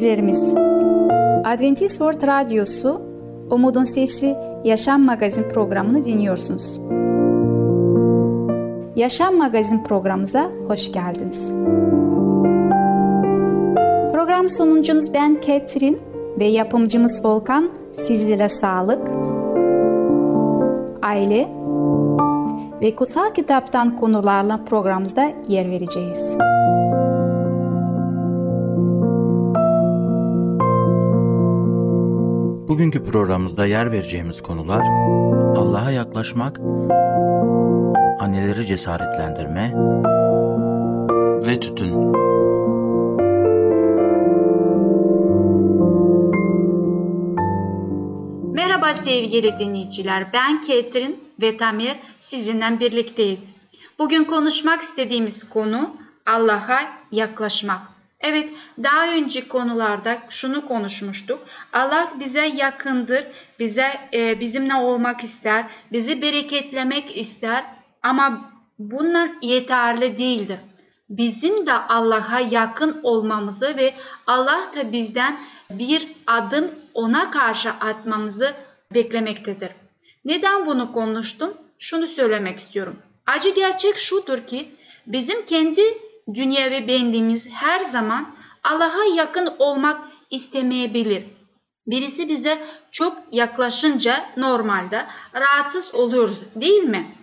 dinleyicilerimiz, Adventist World Radyosu Umutun Sesi Yaşam Magazin programını dinliyorsunuz. Yaşam Magazin programımıza hoş geldiniz. Program sunucunuz ben Ketrin ve yapımcımız Volkan sizlere sağlık, aile ve kutsal kitaptan konularla programımızda yer vereceğiz. Bugünkü programımızda yer vereceğimiz konular Allah'a yaklaşmak, anneleri cesaretlendirme ve tütün. Merhaba sevgili dinleyiciler. Ben Ketrin ve Tamir sizinle birlikteyiz. Bugün konuşmak istediğimiz konu Allah'a yaklaşmak. Evet, daha önce konularda şunu konuşmuştuk. Allah bize yakındır, bize e, bizimle olmak ister, bizi bereketlemek ister ama bundan yeterli değildir. Bizim de Allah'a yakın olmamızı ve Allah da bizden bir adım ona karşı atmamızı beklemektedir. Neden bunu konuştum? Şunu söylemek istiyorum. Acı gerçek şudur ki bizim kendi dünya ve benliğimiz her zaman Allah'a yakın olmak istemeyebilir. Birisi bize çok yaklaşınca normalde rahatsız oluyoruz değil mi?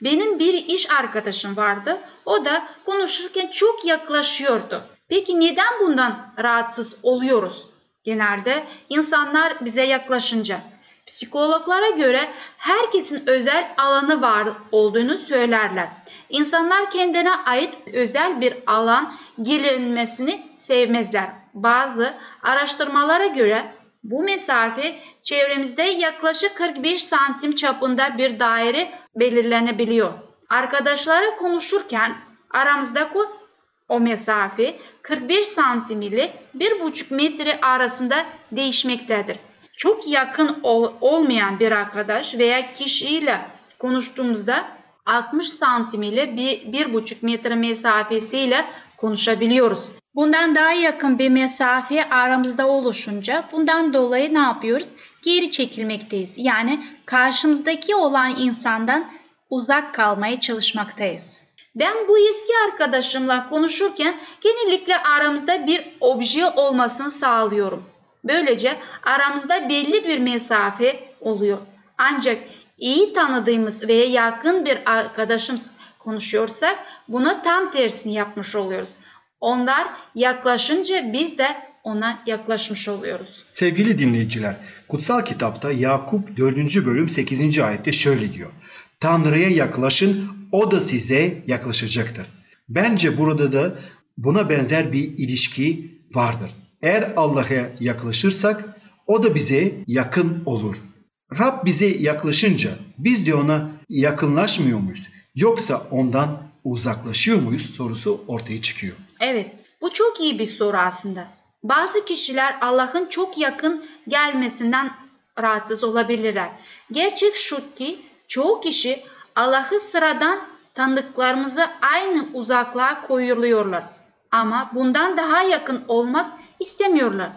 Benim bir iş arkadaşım vardı. O da konuşurken çok yaklaşıyordu. Peki neden bundan rahatsız oluyoruz? Genelde insanlar bize yaklaşınca. Psikologlara göre herkesin özel alanı var olduğunu söylerler. İnsanlar kendine ait özel bir alan girilmesini sevmezler. Bazı araştırmalara göre bu mesafe çevremizde yaklaşık 45 santim çapında bir daire belirlenebiliyor. Arkadaşlara konuşurken aramızdaki o mesafe 41 santim ile 1,5 metre arasında değişmektedir. Çok yakın ol, olmayan bir arkadaş veya kişiyle konuştuğumuzda 60 santim ile 1,5 metre mesafesiyle konuşabiliyoruz. Bundan daha yakın bir mesafe aramızda oluşunca bundan dolayı ne yapıyoruz? Geri çekilmekteyiz. Yani karşımızdaki olan insandan uzak kalmaya çalışmaktayız. Ben bu eski arkadaşımla konuşurken genellikle aramızda bir obje olmasını sağlıyorum. Böylece aramızda belli bir mesafe oluyor. Ancak iyi tanıdığımız veya yakın bir arkadaşımız konuşuyorsak buna tam tersini yapmış oluyoruz. Onlar yaklaşınca biz de ona yaklaşmış oluyoruz. Sevgili dinleyiciler, kutsal kitapta Yakup 4. bölüm 8. ayette şöyle diyor. Tanrı'ya yaklaşın, o da size yaklaşacaktır. Bence burada da buna benzer bir ilişki vardır. Eğer Allah'a yaklaşırsak o da bize yakın olur. Rab bize yaklaşınca biz de ona yakınlaşmıyor muyuz? Yoksa ondan uzaklaşıyor muyuz sorusu ortaya çıkıyor. Evet, bu çok iyi bir soru aslında. Bazı kişiler Allah'ın çok yakın gelmesinden rahatsız olabilirler. Gerçek şu ki çoğu kişi Allah'ı sıradan tanıdıklarımızı aynı uzaklığa koyuluyorlar. Ama bundan daha yakın olmak istemiyorlar.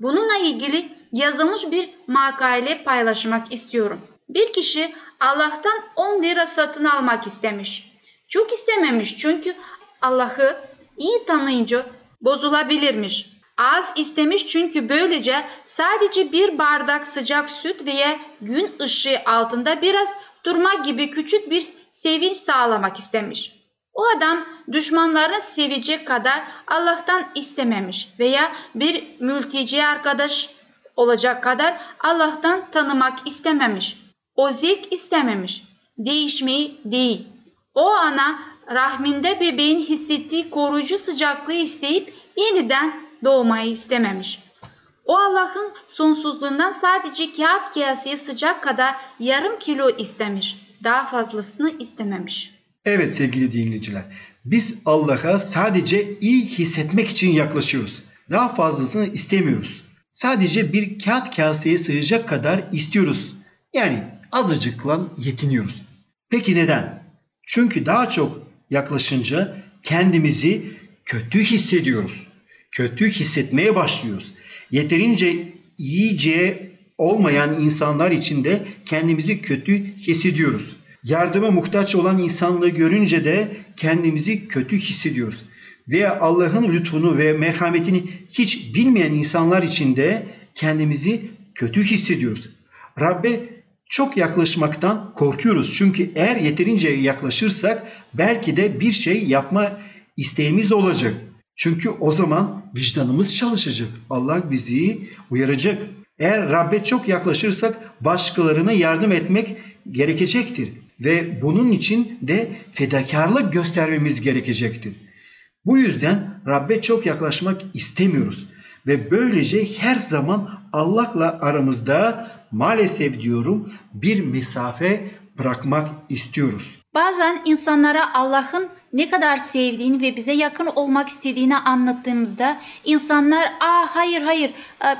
Bununla ilgili yazılmış bir makale paylaşmak istiyorum. Bir kişi Allah'tan 10 lira satın almak istemiş. Çok istememiş çünkü Allah'ı iyi tanıyınca bozulabilirmiş. Az istemiş çünkü böylece sadece bir bardak sıcak süt veya gün ışığı altında biraz durma gibi küçük bir sevinç sağlamak istemiş. O adam düşmanlarını sevecek kadar Allah'tan istememiş veya bir mülteci arkadaş olacak kadar Allah'tan tanımak istememiş. O zevk istememiş. Değişmeyi değil. O ana rahminde bebeğin hissettiği koruyucu sıcaklığı isteyip yeniden doğmayı istememiş. O Allah'ın sonsuzluğundan sadece kağıt kıyasıya sıcak kadar yarım kilo istemiş. Daha fazlasını istememiş. Evet sevgili dinleyiciler. Biz Allah'a sadece iyi hissetmek için yaklaşıyoruz. Daha fazlasını istemiyoruz. Sadece bir kağıt kaseye sığacak kadar istiyoruz. Yani azıcıkla yetiniyoruz. Peki neden? Çünkü daha çok yaklaşınca kendimizi kötü hissediyoruz. kötü hissetmeye başlıyoruz. Yeterince iyice olmayan insanlar içinde kendimizi kötü hissediyoruz. Yardıma muhtaç olan insanlığı görünce de kendimizi kötü hissediyoruz. Ve Allah'ın lütfunu ve merhametini hiç bilmeyen insanlar içinde kendimizi kötü hissediyoruz. Rabbe çok yaklaşmaktan korkuyoruz. Çünkü eğer yeterince yaklaşırsak belki de bir şey yapma isteğimiz olacak. Çünkü o zaman vicdanımız çalışacak. Allah bizi uyaracak. Eğer Rabbe çok yaklaşırsak başkalarına yardım etmek gerekecektir. Ve bunun için de fedakarlık göstermemiz gerekecektir. Bu yüzden Rabbe çok yaklaşmak istemiyoruz. Ve böylece her zaman Allah'la aramızda maalesef diyorum bir mesafe bırakmak istiyoruz. Bazen insanlara Allah'ın ne kadar sevdiğini ve bize yakın olmak istediğini anlattığımızda insanlar aa hayır hayır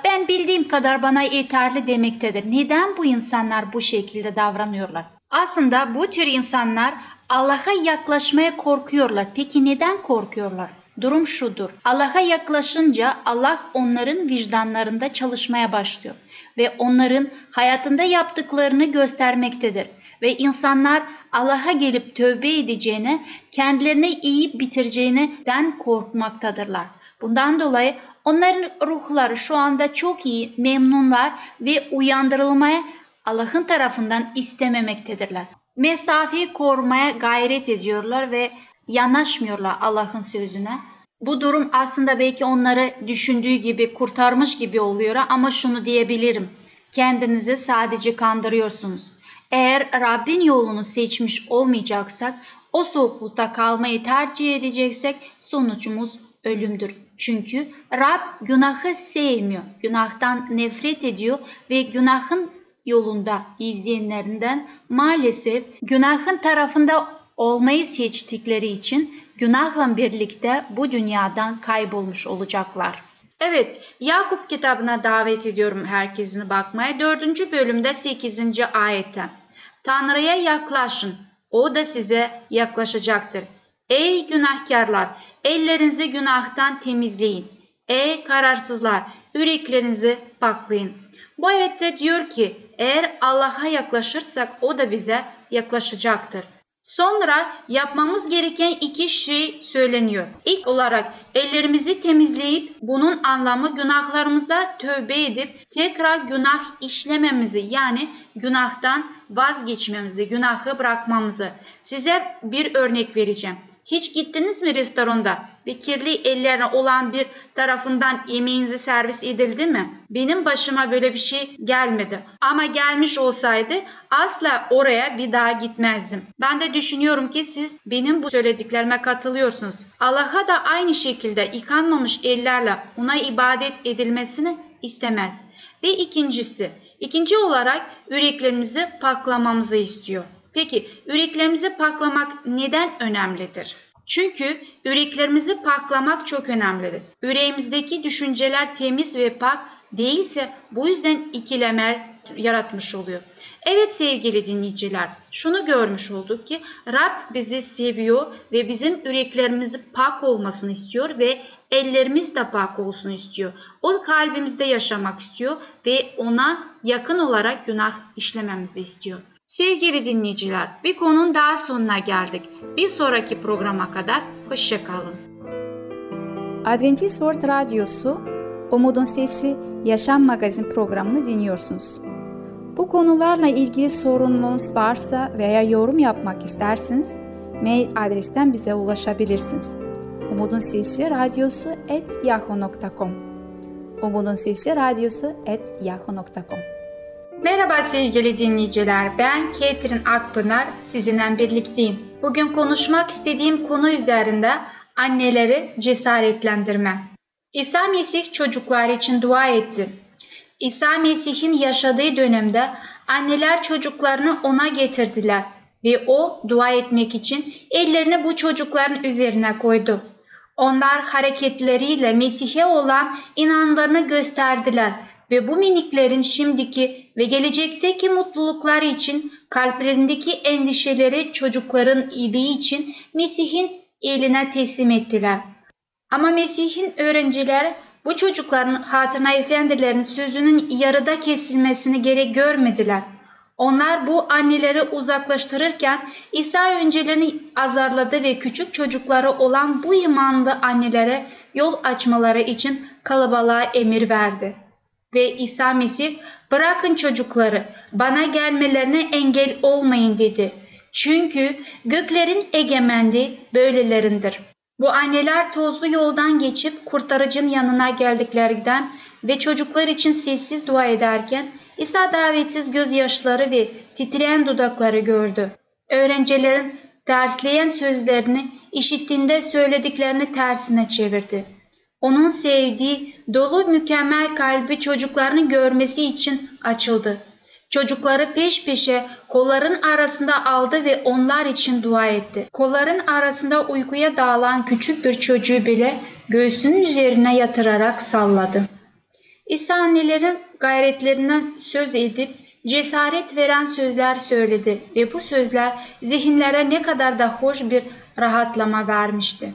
ben bildiğim kadar bana yeterli demektedir. Neden bu insanlar bu şekilde davranıyorlar? Aslında bu tür insanlar Allah'a yaklaşmaya korkuyorlar. Peki neden korkuyorlar? Durum şudur. Allah'a yaklaşınca Allah onların vicdanlarında çalışmaya başlıyor ve onların hayatında yaptıklarını göstermektedir. Ve insanlar Allah'a gelip tövbe edeceğine, kendilerine iyi bitireceğinden korkmaktadırlar. Bundan dolayı onların ruhları şu anda çok iyi, memnunlar ve uyandırılmaya Allah'ın tarafından istememektedirler. Mesafeyi korumaya gayret ediyorlar ve yanaşmıyorlar Allah'ın sözüne. Bu durum aslında belki onları düşündüğü gibi kurtarmış gibi oluyor ama şunu diyebilirim. Kendinizi sadece kandırıyorsunuz. Eğer Rabbin yolunu seçmiş olmayacaksak, o soğuklukta kalmayı tercih edeceksek sonucumuz ölümdür. Çünkü Rab günahı sevmiyor, günahtan nefret ediyor ve günahın yolunda izleyenlerinden maalesef günahın tarafında olmayı seçtikleri için günahla birlikte bu dünyadan kaybolmuş olacaklar. Evet, Yakup kitabına davet ediyorum herkesini bakmaya. Dördüncü bölümde 8. ayette. Tanrı'ya yaklaşın, o da size yaklaşacaktır. Ey günahkarlar, ellerinizi günahtan temizleyin. Ey kararsızlar, yüreklerinizi paklayın. Bu ayette diyor ki, eğer Allah'a yaklaşırsak o da bize yaklaşacaktır. Sonra yapmamız gereken iki şey söyleniyor. İlk olarak ellerimizi temizleyip bunun anlamı günahlarımızda tövbe edip tekrar günah işlememizi yani günahtan vazgeçmemizi, günahı bırakmamızı. Size bir örnek vereceğim. Hiç gittiniz mi restoranda ve kirli ellerine olan bir tarafından yemeğinizi servis edildi mi? Benim başıma böyle bir şey gelmedi. Ama gelmiş olsaydı asla oraya bir daha gitmezdim. Ben de düşünüyorum ki siz benim bu söylediklerime katılıyorsunuz. Allah'a da aynı şekilde yıkanmamış ellerle ona ibadet edilmesini istemez. Ve ikincisi, ikinci olarak yüreklerimizi paklamamızı istiyor. Peki yüreklerimizi paklamak neden önemlidir? Çünkü yüreklerimizi paklamak çok önemlidir. Yüreğimizdeki düşünceler temiz ve pak değilse bu yüzden ikilemer yaratmış oluyor. Evet sevgili dinleyiciler, şunu görmüş olduk ki Rab bizi seviyor ve bizim yüreklerimizin pak olmasını istiyor ve ellerimiz de pak olsun istiyor. O kalbimizde yaşamak istiyor ve ona yakın olarak günah işlememizi istiyor. Sevgili dinleyiciler, bir konunun daha sonuna geldik. Bir sonraki programa kadar hoşçakalın. Adventist World Radyosu, Umutun Sesi Yaşam Magazin programını dinliyorsunuz. Bu konularla ilgili sorununuz varsa veya yorum yapmak isterseniz mail adresten bize ulaşabilirsiniz. Umutun Sesi Radyosu et yahoo.com Umutun Sesi Radyosu et yahoo.com Merhaba sevgili dinleyiciler. Ben Ketrin Akpınar. Sizinle birlikteyim. Bugün konuşmak istediğim konu üzerinde anneleri cesaretlendirme. İsa Mesih çocuklar için dua etti. İsa Mesih'in yaşadığı dönemde anneler çocuklarını ona getirdiler ve o dua etmek için ellerini bu çocukların üzerine koydu. Onlar hareketleriyle Mesih'e olan inanlarını gösterdiler ve bu miniklerin şimdiki ve gelecekteki mutlulukları için kalplerindeki endişeleri çocukların iyiliği için Mesih'in eline teslim ettiler. Ama Mesih'in öğrencileri bu çocukların hatırına efendilerin sözünün yarıda kesilmesini gerek görmediler. Onlar bu anneleri uzaklaştırırken İsa öncelerini azarladı ve küçük çocukları olan bu imanlı annelere yol açmaları için kalabalığa emir verdi. Ve İsa Mesih bırakın çocukları bana gelmelerine engel olmayın dedi. Çünkü göklerin egemenliği böylelerindir. Bu anneler tozlu yoldan geçip kurtarıcının yanına geldiklerinden ve çocuklar için sessiz dua ederken İsa davetsiz gözyaşları ve titreyen dudakları gördü. Öğrencilerin dersleyen sözlerini işittiğinde söylediklerini tersine çevirdi. Onun sevdiği, dolu mükemmel kalbi çocuklarını görmesi için açıldı. Çocukları peş peşe kolların arasında aldı ve onlar için dua etti. Kolların arasında uykuya dağılan küçük bir çocuğu bile göğsünün üzerine yatırarak salladı. İsa annelerin gayretlerinden söz edip cesaret veren sözler söyledi ve bu sözler zihinlere ne kadar da hoş bir rahatlama vermişti.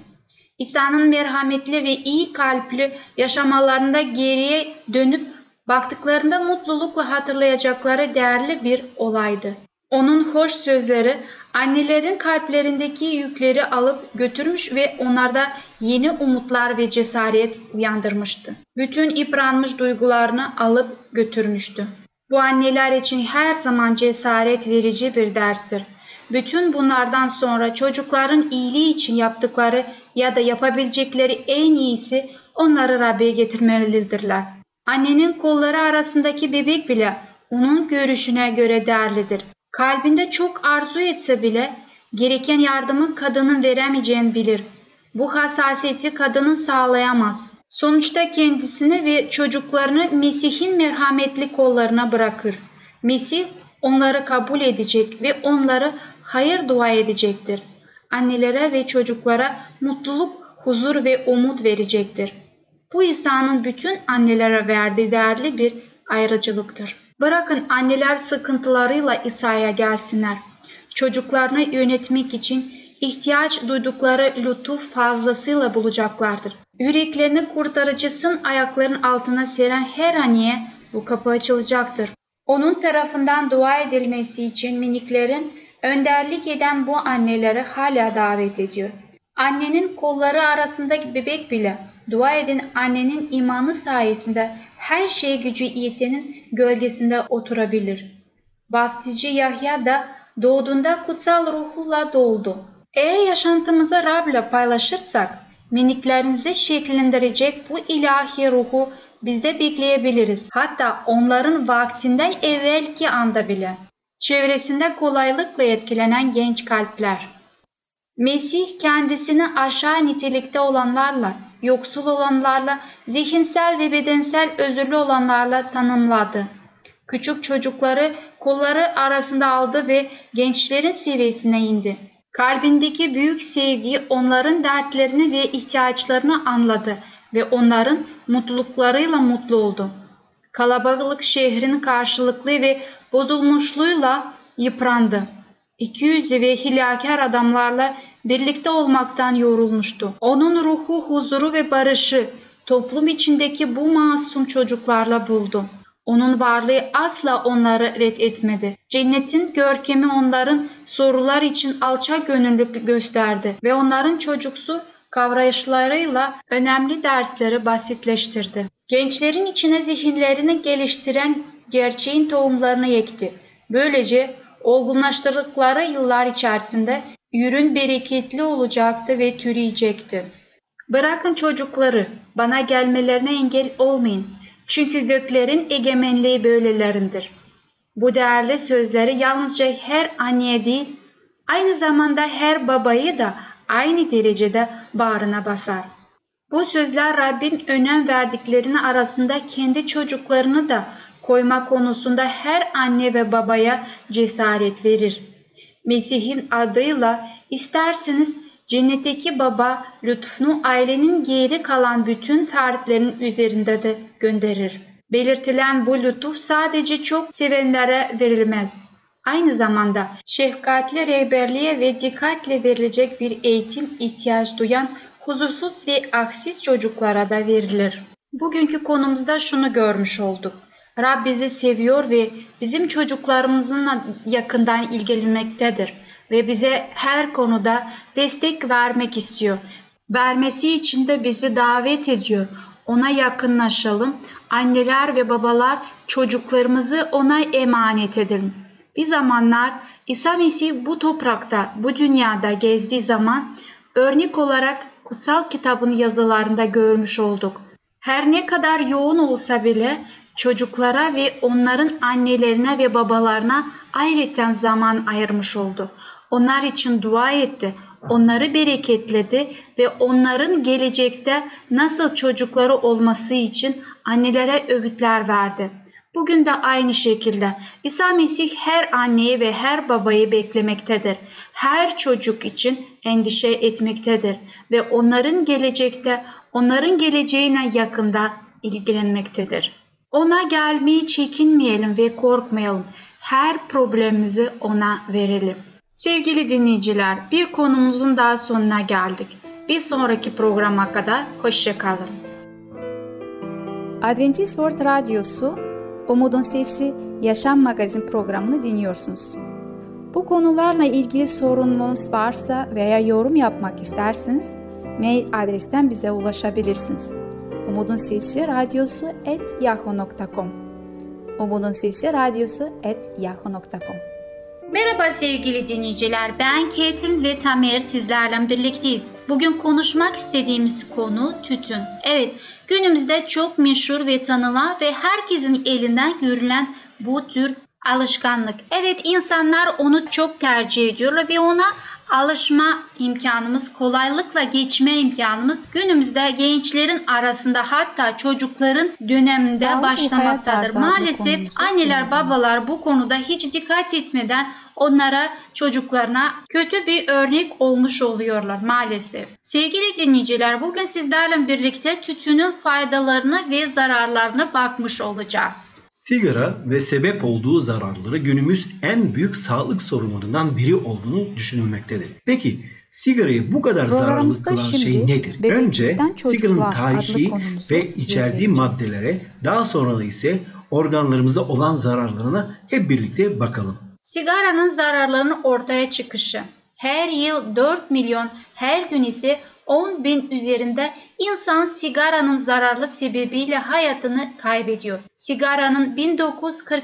İsa'nın merhametli ve iyi kalpli yaşamalarında geriye dönüp baktıklarında mutlulukla hatırlayacakları değerli bir olaydı. Onun hoş sözleri annelerin kalplerindeki yükleri alıp götürmüş ve onlarda yeni umutlar ve cesaret uyandırmıştı. Bütün yıpranmış duygularını alıp götürmüştü. Bu anneler için her zaman cesaret verici bir derstir. Bütün bunlardan sonra çocukların iyiliği için yaptıkları ya da yapabilecekleri en iyisi onları Rab'be getirmelidirler. Annenin kolları arasındaki bebek bile onun görüşüne göre değerlidir. Kalbinde çok arzu etse bile gereken yardımı kadının veremeyeceğini bilir. Bu hassasiyeti kadının sağlayamaz. Sonuçta kendisini ve çocuklarını Mesih'in merhametli kollarına bırakır. Mesih onları kabul edecek ve onları hayır dua edecektir. Annelere ve çocuklara mutluluk, huzur ve umut verecektir. Bu İsa'nın bütün annelere verdiği değerli bir ayrıcılıktır. Bırakın anneler sıkıntılarıyla İsa'ya gelsinler. Çocuklarını yönetmek için ihtiyaç duydukları lütuf fazlasıyla bulacaklardır. Yüreklerini kurtarıcısın ayaklarının altına seren her anneye bu kapı açılacaktır. Onun tarafından dua edilmesi için miniklerin önderlik eden bu anneleri hala davet ediyor. Annenin kolları arasındaki bebek bile dua eden annenin imanı sayesinde her şeye gücü yetenin gölgesinde oturabilir. Vaftizci Yahya da doğduğunda kutsal ruhla doldu. Eğer yaşantımızı Rab'la paylaşırsak, miniklerinizi şekillendirecek bu ilahi ruhu bizde bekleyebiliriz. Hatta onların vaktinden evvelki anda bile. Çevresinde kolaylıkla etkilenen genç kalpler. Mesih kendisini aşağı nitelikte olanlarla, yoksul olanlarla, zihinsel ve bedensel özürlü olanlarla tanımladı. Küçük çocukları kolları arasında aldı ve gençlerin seviyesine indi. Kalbindeki büyük sevgi onların dertlerini ve ihtiyaçlarını anladı ve onların mutluluklarıyla mutlu oldu. Kalabalık şehrin karşılıklı ve bozulmuşluğuyla yıprandı. İkiyüzlü ve hilakar adamlarla birlikte olmaktan yorulmuştu. Onun ruhu huzuru ve barışı toplum içindeki bu masum çocuklarla buldu. Onun varlığı asla onları red etmedi. Cennetin görkemi onların sorular için alçak gönüllülük gösterdi ve onların çocuksu kavrayışlarıyla önemli dersleri basitleştirdi. Gençlerin içine zihinlerini geliştiren gerçeğin tohumlarını ekti. Böylece olgunlaştırdıkları yıllar içerisinde ürün bereketli olacaktı ve türeyecekti. Bırakın çocukları, bana gelmelerine engel olmayın. Çünkü göklerin egemenliği böylelerindir. Bu değerli sözleri yalnızca her anneye değil, aynı zamanda her babayı da aynı derecede bağrına basar. Bu sözler Rabbin önem verdiklerinin arasında kendi çocuklarını da koyma konusunda her anne ve babaya cesaret verir. Mesih'in adıyla isterseniz cennetteki baba lütfunu ailenin geri kalan bütün fertlerin üzerinde de gönderir. Belirtilen bu lütuf sadece çok sevenlere verilmez. Aynı zamanda şefkatli rehberliğe ve dikkatle verilecek bir eğitim ihtiyaç duyan huzursuz ve aksiz çocuklara da verilir. Bugünkü konumuzda şunu görmüş olduk. Rab bizi seviyor ve bizim çocuklarımızla yakından ilgilenmektedir ve bize her konuda destek vermek istiyor. Vermesi için de bizi davet ediyor. Ona yakınlaşalım. Anneler ve babalar çocuklarımızı ona emanet edelim. Bir zamanlar İsa Mesih bu toprakta, bu dünyada gezdiği zaman örnek olarak kutsal kitabın yazılarında görmüş olduk. Her ne kadar yoğun olsa bile çocuklara ve onların annelerine ve babalarına ayrıca zaman ayırmış oldu. Onlar için dua etti, onları bereketledi ve onların gelecekte nasıl çocukları olması için annelere öğütler verdi. Bugün de aynı şekilde İsa Mesih her anneyi ve her babayı beklemektedir. Her çocuk için endişe etmektedir ve onların gelecekte onların geleceğine yakında ilgilenmektedir. Ona gelmeyi çekinmeyelim ve korkmayalım. Her problemimizi ona verelim. Sevgili dinleyiciler, bir konumuzun daha sonuna geldik. Bir sonraki programa kadar hoşçakalın. Adventist World Radyosu, Umutun Sesi Yaşam Magazin programını dinliyorsunuz. Bu konularla ilgili sorununuz varsa veya yorum yapmak isterseniz mail adresten bize ulaşabilirsiniz. Umutun Sesi Radyosu et yahoo.com Umutun Sesi Radyosu et yahoo.com Merhaba sevgili dinleyiciler. Ben Ketrin ve Tamer sizlerle birlikteyiz. Bugün konuşmak istediğimiz konu tütün. Evet, günümüzde çok meşhur ve tanınan ve herkesin elinden görülen bu tür alışkanlık. Evet, insanlar onu çok tercih ediyorlar ve ona alışma imkanımız, kolaylıkla geçme imkanımız günümüzde gençlerin arasında hatta çocukların döneminde Sağlıklı başlamaktadır. Maalesef konusu anneler, babalar bu konuda hiç dikkat etmeden onlara çocuklarına kötü bir örnek olmuş oluyorlar maalesef. Sevgili dinleyiciler bugün sizlerle birlikte tütünün faydalarını ve zararlarını bakmış olacağız. Sigara ve sebep olduğu zararları günümüz en büyük sağlık sorunlarından biri olduğunu düşünülmektedir. Peki sigarayı bu kadar zararlı kılan şey nedir? Önce sigaranın tarihi ve içerdiği maddelere daha sonra ise organlarımıza olan zararlarına hep birlikte bakalım. Sigaranın zararlarının ortaya çıkışı. Her yıl 4 milyon, her gün ise 10 bin üzerinde insan sigaranın zararlı sebebiyle hayatını kaybediyor. Sigaranın 1940.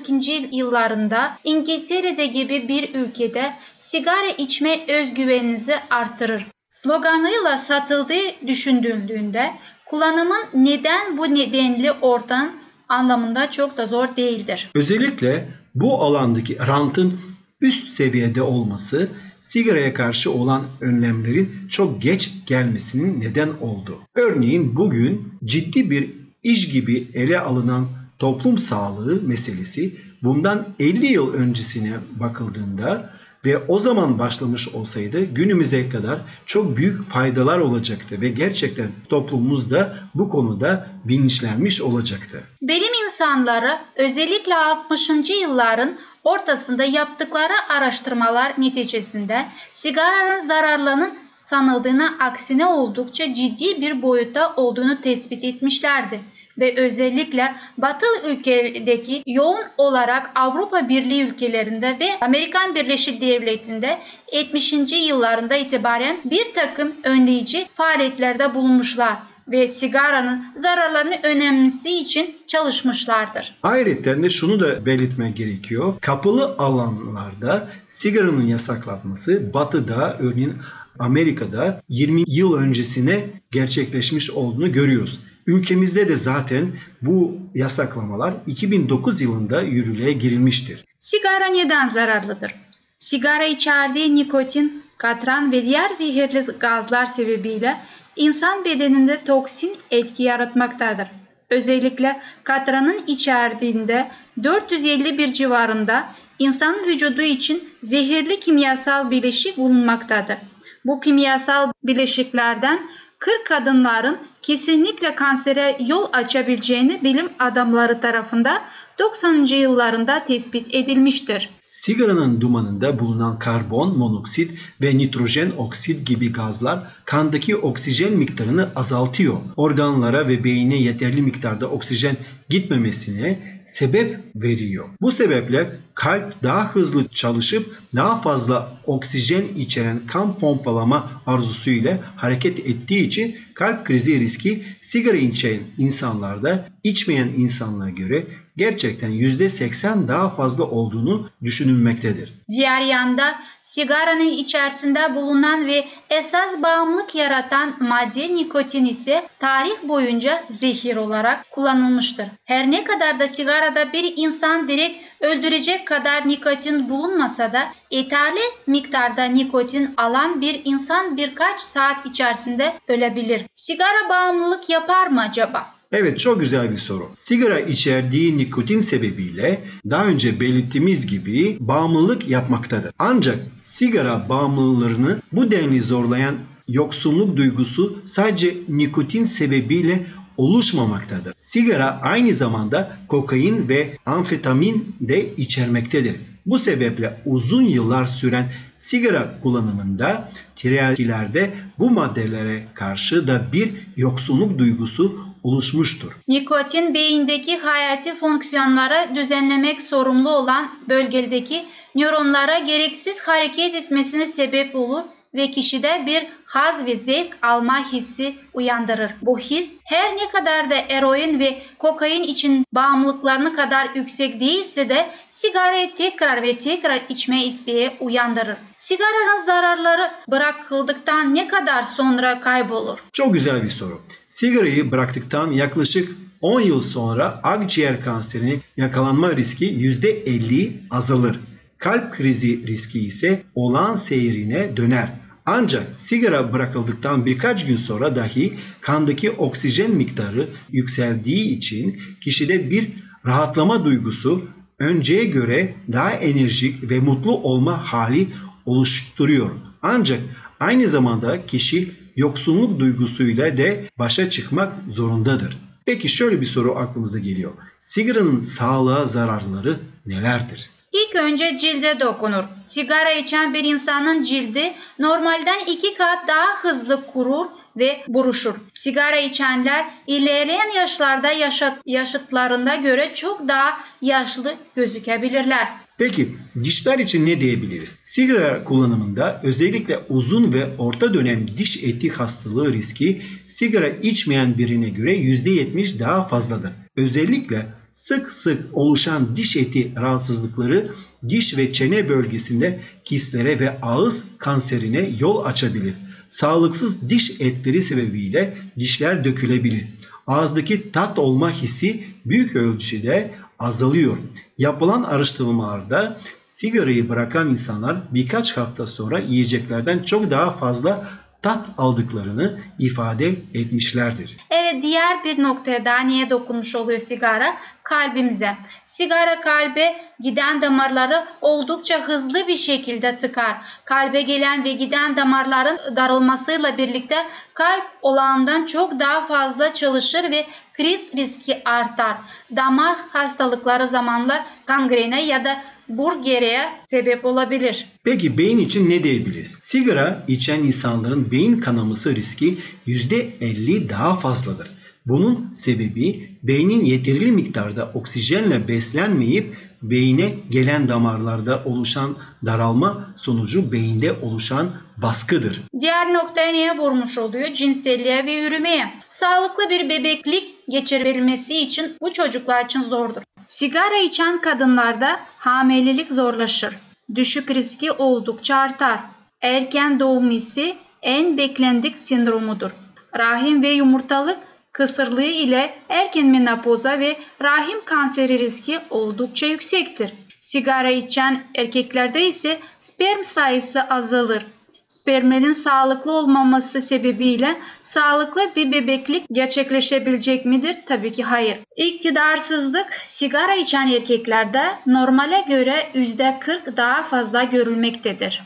yıllarında İngiltere'de gibi bir ülkede sigara içme özgüveninizi artırır. Sloganıyla satıldığı düşünüldüğünde kullanımın neden bu nedenli ortadan anlamında çok da zor değildir. Özellikle bu alandaki rantın üst seviyede olması sigaraya karşı olan önlemlerin çok geç gelmesinin neden oldu. Örneğin bugün ciddi bir iş gibi ele alınan toplum sağlığı meselesi bundan 50 yıl öncesine bakıldığında ve o zaman başlamış olsaydı günümüze kadar çok büyük faydalar olacaktı ve gerçekten toplumumuz da bu konuda bilinçlenmiş olacaktı. Bilim insanları özellikle 60. yılların ortasında yaptıkları araştırmalar neticesinde sigaranın zararlarının sanıldığına aksine oldukça ciddi bir boyutta olduğunu tespit etmişlerdi ve özellikle batılı ülkedeki yoğun olarak Avrupa Birliği ülkelerinde ve Amerikan Birleşik Devleti'nde 70. yıllarında itibaren bir takım önleyici faaliyetlerde bulunmuşlar ve sigaranın zararlarını önemlisi için çalışmışlardır. Ayrıca de şunu da belirtmek gerekiyor. Kapalı alanlarda sigaranın yasaklanması batıda örneğin Amerika'da 20 yıl öncesine gerçekleşmiş olduğunu görüyoruz. Ülkemizde de zaten bu yasaklamalar 2009 yılında yürürlüğe girilmiştir. Sigara neden zararlıdır? Sigara içerdiği nikotin, katran ve diğer zehirli gazlar sebebiyle insan bedeninde toksin etki yaratmaktadır. Özellikle katranın içerdiğinde 451 civarında insan vücudu için zehirli kimyasal bileşik bulunmaktadır. Bu kimyasal bileşiklerden 40 kadınların kesinlikle kansere yol açabileceğini bilim adamları tarafından 90. yıllarında tespit edilmiştir. Sigaranın dumanında bulunan karbon monoksit ve nitrojen oksit gibi gazlar kandaki oksijen miktarını azaltıyor. Organlara ve beyine yeterli miktarda oksijen gitmemesine sebep veriyor. Bu sebeple kalp daha hızlı çalışıp daha fazla oksijen içeren kan pompalama arzusu ile hareket ettiği için kalp krizi riski sigara içen insanlarda içmeyen insanlara göre gerçekten %80 daha fazla olduğunu düşünülmektedir. Diğer yanda sigaranın içerisinde bulunan ve esas bağımlılık yaratan madde nikotin ise tarih boyunca zehir olarak kullanılmıştır. Her ne kadar da sigarada bir insan direkt öldürecek kadar nikotin bulunmasa da yeterli miktarda nikotin alan bir insan birkaç saat içerisinde ölebilir. Sigara bağımlılık yapar mı acaba? Evet çok güzel bir soru. Sigara içerdiği nikotin sebebiyle daha önce belirttiğimiz gibi bağımlılık yapmaktadır. Ancak sigara bağımlılarını bu denli zorlayan yoksunluk duygusu sadece nikotin sebebiyle oluşmamaktadır. Sigara aynı zamanda kokain ve amfetamin de içermektedir. Bu sebeple uzun yıllar süren sigara kullanımında tiryakilerde bu maddelere karşı da bir yoksunluk duygusu oluşmuştur. Nikotin beyindeki hayati fonksiyonları düzenlemek sorumlu olan bölgedeki nöronlara gereksiz hareket etmesine sebep olur ve kişide bir haz ve zevk alma hissi uyandırır. Bu his her ne kadar da eroin ve kokain için bağımlılıklarına kadar yüksek değilse de sigarayı tekrar ve tekrar içme isteği uyandırır. Sigaranın zararları bırakıldıktan ne kadar sonra kaybolur? Çok güzel bir soru. Sigarayı bıraktıktan yaklaşık 10 yıl sonra akciğer kanserine yakalanma riski %50 azalır. Kalp krizi riski ise olan seyrine döner. Ancak sigara bırakıldıktan birkaç gün sonra dahi kandaki oksijen miktarı yükseldiği için kişide bir rahatlama duygusu önceye göre daha enerjik ve mutlu olma hali oluşturuyor. Ancak aynı zamanda kişi yoksunluk duygusuyla de başa çıkmak zorundadır. Peki şöyle bir soru aklımıza geliyor. Sigaranın sağlığa zararları nelerdir? İlk önce cilde dokunur. Sigara içen bir insanın cildi normalden iki kat daha hızlı kurur ve buruşur. Sigara içenler ilerleyen yaşlarda yaşat, yaşıtlarına göre çok daha yaşlı gözükebilirler. Peki dişler için ne diyebiliriz? Sigara kullanımında özellikle uzun ve orta dönem diş eti hastalığı riski sigara içmeyen birine göre %70 daha fazladır. Özellikle sık sık oluşan diş eti rahatsızlıkları diş ve çene bölgesinde kistlere ve ağız kanserine yol açabilir. Sağlıksız diş etleri sebebiyle dişler dökülebilir. Ağızdaki tat olma hissi büyük ölçüde azalıyor. Yapılan araştırmalarda sigarayı bırakan insanlar birkaç hafta sonra yiyeceklerden çok daha fazla tat aldıklarını ifade etmişlerdir. Diğer bir noktaya daha niye dokunmuş oluyor sigara? Kalbimize. Sigara kalbe giden damarları oldukça hızlı bir şekilde tıkar. Kalbe gelen ve giden damarların darılmasıyla birlikte kalp olağandan çok daha fazla çalışır ve kriz riski artar. Damar hastalıkları zamanla kangrene ya da burgereye sebep olabilir. Peki beyin için ne diyebiliriz? Sigara içen insanların beyin kanaması riski %50 daha fazladır. Bunun sebebi beynin yeterli miktarda oksijenle beslenmeyip beyine gelen damarlarda oluşan daralma sonucu beyinde oluşan baskıdır. Diğer noktaya niye vurmuş oluyor? Cinselliğe ve yürümeye. Sağlıklı bir bebeklik geçirebilmesi için bu çocuklar için zordur. Sigara içen kadınlarda hamilelik zorlaşır. Düşük riski oldukça artar. Erken doğum ise en beklendik sindromudur. Rahim ve yumurtalık kısırlığı ile erken menopoza ve rahim kanseri riski oldukça yüksektir. Sigara içen erkeklerde ise sperm sayısı azalır. Spermlerin sağlıklı olmaması sebebiyle sağlıklı bir bebeklik gerçekleşebilecek midir? Tabii ki hayır. İktidarsızlık sigara içen erkeklerde normale göre %40 daha fazla görülmektedir.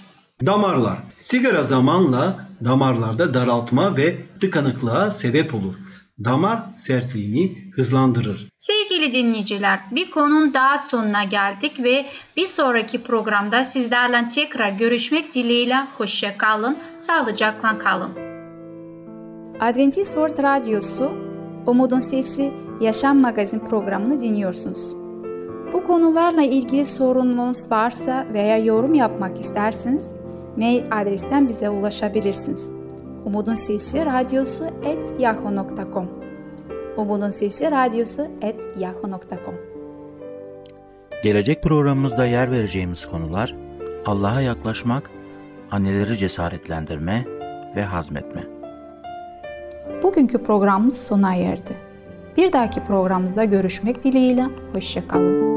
Damarlar. Sigara zamanla damarlarda daraltma ve tıkanıklığa sebep olur. Damar sertliğini hızlandırır. Sevgili dinleyiciler, bir konunun daha sonuna geldik ve bir sonraki programda sizlerle tekrar görüşmek dileğiyle hoşça kalın, sağlıcakla kalın. Adventist World Radyosu, Umutun Sesi Yaşam Magazin programını dinliyorsunuz. Bu konularla ilgili sorununuz varsa veya yorum yapmak isterseniz mail adresten bize ulaşabilirsiniz. Umutun Sesi Radyosu et yahoo.com Umutun Sesi Radyosu et yahoo.com Gelecek programımızda yer vereceğimiz konular Allah'a yaklaşmak, anneleri cesaretlendirme ve hazmetme. Bugünkü programımız sona erdi. Bir dahaki programımızda görüşmek dileğiyle, hoşçakalın.